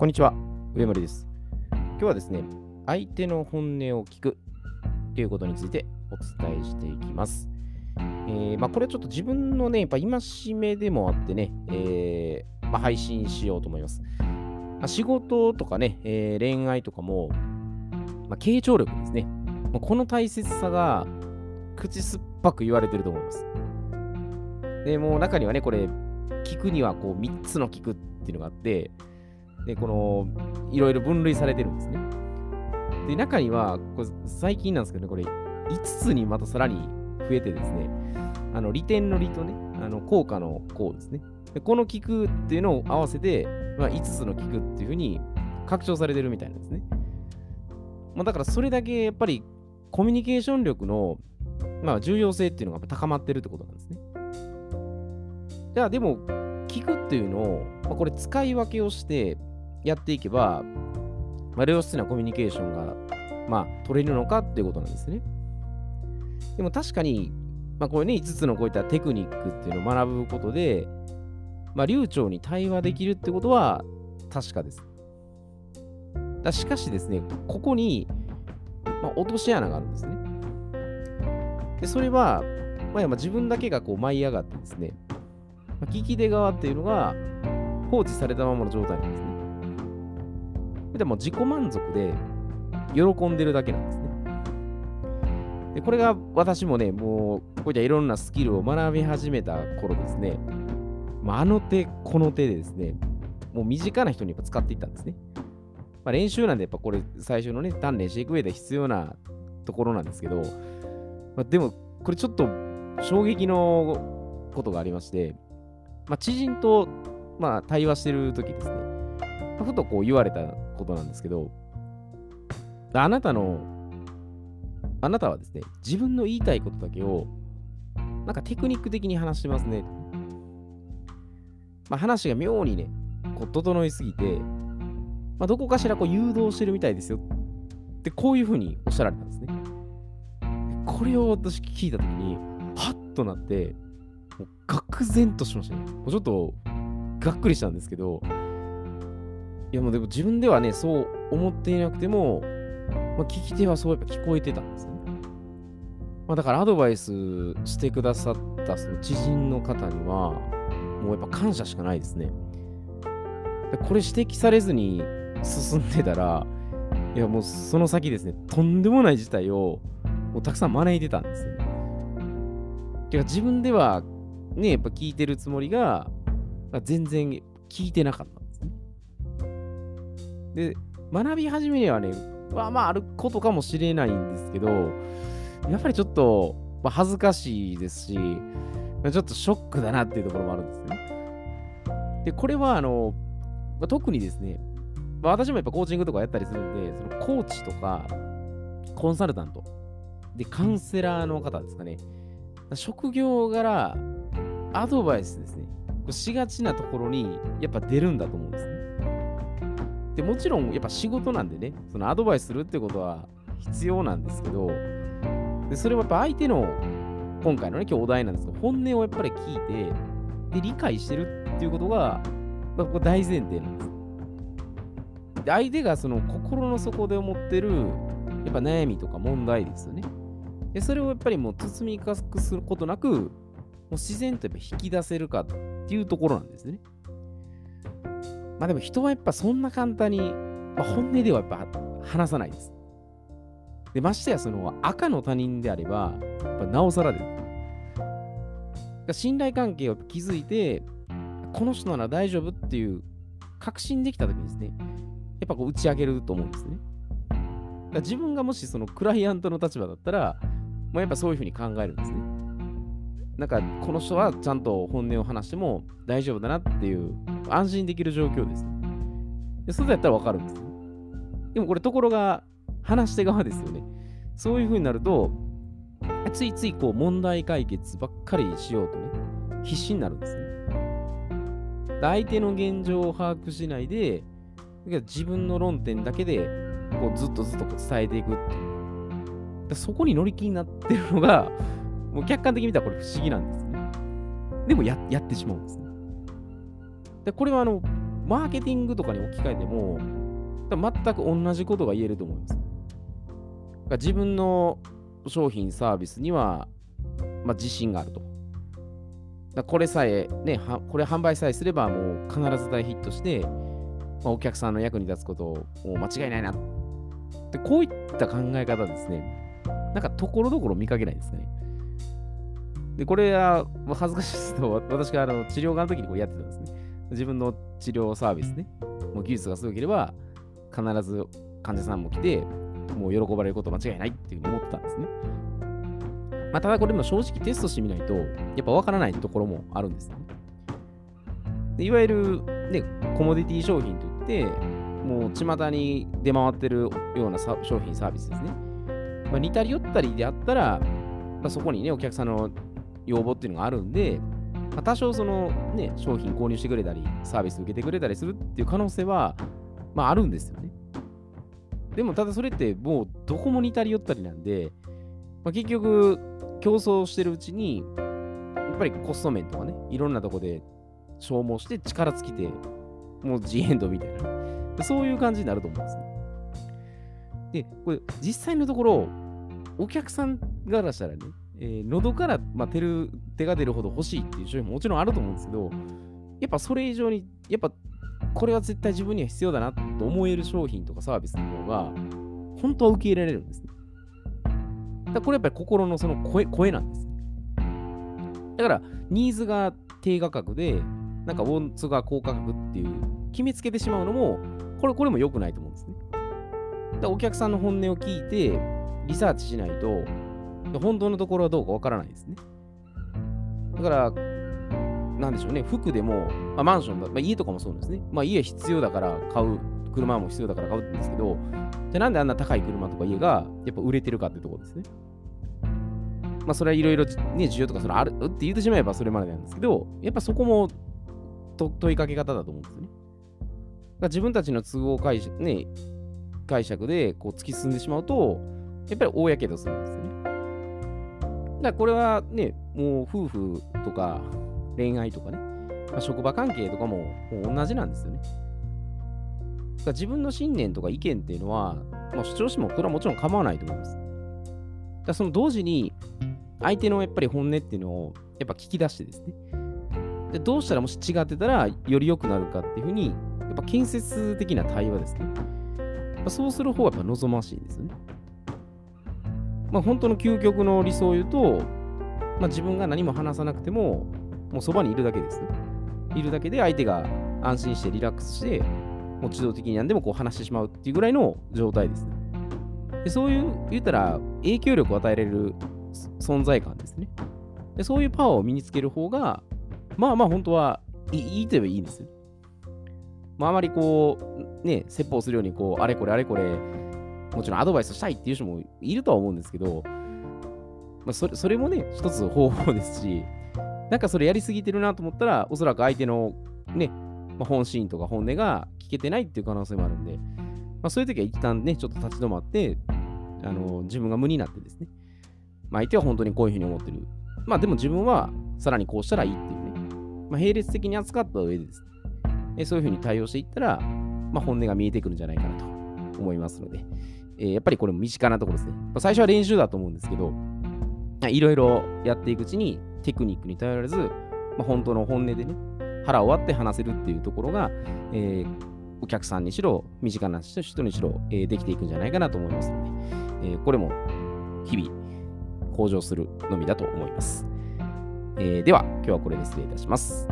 こんにちは、上森です。今日はですね、相手の本音を聞くということについてお伝えしていきます。えーまあ、これはちょっと自分のね、やっぱ戒めでもあってね、えーまあ、配信しようと思います。まあ仕事とかね、えー恋愛とかも、まあ、傾聴力ですね。まこの大切さが口酸っぱく言われてると思います。で、もう中にはね、これ、聞くにはこう3つの聞くっていうのがあって、で、この、いろいろ分類されてるんですね。で、中には、これ最近なんですけどね、これ、5つにまたさらに増えてですね、あの利点の利とね、あの効果の効ですね。でこの聞くっていうのを合わせて、まあ、5つの聞くっていうふうに拡張されてるみたいなんですね。まあ、だからそれだけやっぱりコミュニケーション力の、まあ、重要性っていうのが高まってるってことなんですね。じゃあでも、聞くっていうのを、まあ、これ使い分けをしてやっていけば、まあ、良質なコミュニケーションが、まあ、取れるのかっていうことなんですね。でも確かに、まあ、これね、5つのこういったテクニックっていうのを学ぶことで、まあ、流暢に対話できるってことは確かです。だしかしですね、ここに、まあ、落とし穴があるんですね。で、それは、まあ、自分だけがこう舞い上がってですね、まあ聞き手側っていうのが放置されたままの状態なんですね。でも自己満足で喜んでるだけなんですね。で、これが私もね、もう、こういったいろんなスキルを学び始めた頃ですね、まあ、あの手この手でですね、もう身近な人にやっぱ使っていったんですね。まあ、練習なんでやっぱこれ最初のね、鍛錬していく上で必要なところなんですけど、まあ、でもこれちょっと衝撃のことがありまして、まあ、知人と、まあ、対話してる時ですね、ふとこう言われたことなんですけど、あなたの、あなたはですね、自分の言いたいことだけを、なんかテクニック的に話してますね。まあ、話が妙にね、こう整いすぎて、まあ、どこかしらこう誘導してるみたいですよって、こういうふうにおっしゃられたんですね。これを私聞いたときに、はっとなって、もう愕然としましたね。もうちょっとがっくりしたんですけど、いやもうでも自分ではね、そう思っていなくても、まあ、聞き手はそうやっぱ聞こえてたんですね。まあ、だからアドバイスしてくださったその知人の方には、もうやっぱ感謝しかないですね。これ指摘されずに進んでたら、いやもうその先ですね、とんでもない事態をもうたくさん招いてたんですよね。てか自分ではね、やっぱ聞いてるつもりが、全然聞いてなかったで。学び始めにはね、まあまああることかもしれないんですけど、やっぱりちょっと、まあ、恥ずかしいですし、ちょっとショックだなっていうところもあるんですね。で、これはあの、まあ、特にですね、まあ、私もやっぱコーチングとかやったりするんで、そのコーチとか、コンサルタント、で、カウンセラーの方ですかね、職業柄、アドバイスですね、しがちなところにやっぱ出るんだと思うんです。で、もちろんやっぱ仕事なんでね、そのアドバイスするってことは必要なんですけど、でそれはやっぱ相手の、今回のね、今日お題なんですけど、本音をやっぱり聞いて、で、理解してるっていうことが、まあ、こ大前提なんです。で、相手がその心の底で思ってる、やっぱ悩みとか問題ですよね。で、それをやっぱりもう包み隠すことなく、もう自然とやっぱ引き出せるかっていうところなんですね。まあでも人はやっぱそんな簡単に、まあ、本音ではやっぱ話さないです。で、ましてやその赤の他人であれば、やっぱなおさらです。信頼関係を築いて、この人なら大丈夫っていう確信できたときにですね、やっぱこう打ち上げると思うんですね。自分がもしそのクライアントの立場だったら、もうやっぱそういうふうに考えるんですね。なんかこの人はちゃんと本音を話しても大丈夫だなっていう安心できる状況です。でそれだったらわかるんですよ。でもこれところが話し手側ですよね。そういうふうになると、ついついこう問題解決ばっかりしようとね、必死になるんですね。で相手の現状を把握しないで、自分の論点だけでこうずっとずっと伝えていくっていう。でそこに乗り気になってるのが、もう客観的に見たらこれ不思議なんですね。でもややってしまうんですね。でこれはあの、マーケティングとかに置き換えても、全く同じことが言えると思います。自分の商品、サービスには、まあ、自信があると。これさえ、ね、これ販売さえすればもう必ず大ヒットして、まあ、お客さんの役に立つことを間違いないな。でこういった考え方ですね、なんかところどころ見かけないですね。で、これは恥ずかしいですけど、私があの治療がの時にこうやってたんです。自分の治療サービスね、もう技術がすごければ、必ず患者さんも来て、もう喜ばれること間違いないっていうふうに思ってたんですね。まあ、ただこれも正直テストしてみないと、やっぱわからないところもあるんですね。いわゆる、ね、コモディティ商品といって、もう巷に出回ってるような商品、サービスですね。まあ、似たり寄ったりであったら、まあ、そこにね、お客さんの要望っていうのがあるんで、まあ、多少そのね、商品購入してくれたり、サービス受けてくれたりするっていう可能性は、まああるんですよね。でもただそれってもうどこも似たり寄ったりなんで、まあ、結局競争してるうちに、やっぱりコスト面とかね、いろんなとこで消耗して力尽きて、もうジエンドみたいな。そういう感じになると思うんですね。で、これ実際のところ、お客さんからしたらね、えー、喉から、まあ、手る手が出るほど欲しいっていう商品ももちろんあると思うんですけど、やっぱそれ以上に、やっぱこれは絶対自分には必要だなと思える商品とかサービスの方が、本当は受け入れられるんですね。だこれやっぱり心のその声声なんです。だから、ニーズが低価格で、なんかウォンツが高価格っていう決めつけてしまうのも、これ、これも良くないと思うんですね。だお客さんの本音を聞いて、リサーチしないと、本当のところはどうかわからないですね。だから、なんでしょうね、服でも、まあ、マンションだ、まあ、家とかもそうですね。まあ、家必要だから買う、車も必要だから買うんですけど、じゃあなんであんな高い車とか家がやっぱ売れてるかってところですね。まあ、それはいろいろね、需要とかそれあるって言ってしまえばそれまでなんですけど、やっぱそこも問いかけ方だと思うんですよね。自分たちの都合解釈,、ね、解釈でこう突き進んでしまうと、やっぱり大やけどするんですよね。だこれはね、もう夫婦とか恋愛とかね、まあ、職場関係とかももう同じなんですよね。だから自分の信念とか意見っていうのは、まあ、主張してもこれはもちろん構わないと思います。だその同時に相手のやっぱり本音っていうのをやっぱ聞き出してですね。でどうしたらもし違ってたらより良くなるかっていうふうに、やっぱ建設的な対話ですね。そうする方がやっぱ望ましいんですよね。まあ、本当の究極の理想を言うと、まあ、自分が何も話さなくても、もうそばにいるだけです。いるだけで相手が安心してリラックスして、もう自動的に何でもこう話してしまうっていうぐらいの状態です。でそういう、言ったら影響力を与えられる存在感ですね。でそういうパワーを身につける方が、まあまあ本当はいいと言えばいいんです。まああまりこう、ね、説法するようにこう、あれこれあれこれ、もちろんアドバイスしたいっていう人もいるとは思うんですけど、まあ、それそれもね、一つ方法ですし、なんかそれやりすぎてるなと思ったら、おそらく相手のね、まあ、本心とか本音が聞けてないっていう可能性もあるんで、まあ、そういう時は一旦ね、ちょっと立ち止まって、あの自分が無になってですね、まあ、相手は本当にこういうふうに思ってる。まあでも自分はさらにこうしたらいいっていうね、まあ、並列的に扱った上でですね、そういうふうに対応していったら、まあ、本音が見えてくるんじゃないかなと思いますので、えー、やっぱりこれも身近なところですね。最初は練習だと思うんですけど、いろいろやっていくうちにテクニックに頼らず、まあ、本当の本音でね、腹を割って話せるっていうところが、えー、お客さんにしろ、身近な人にしろ、えー、できていくんじゃないかなと思いますので、えー、これも日々向上するのみだと思います。えー、では、今日はこれで失礼いたします。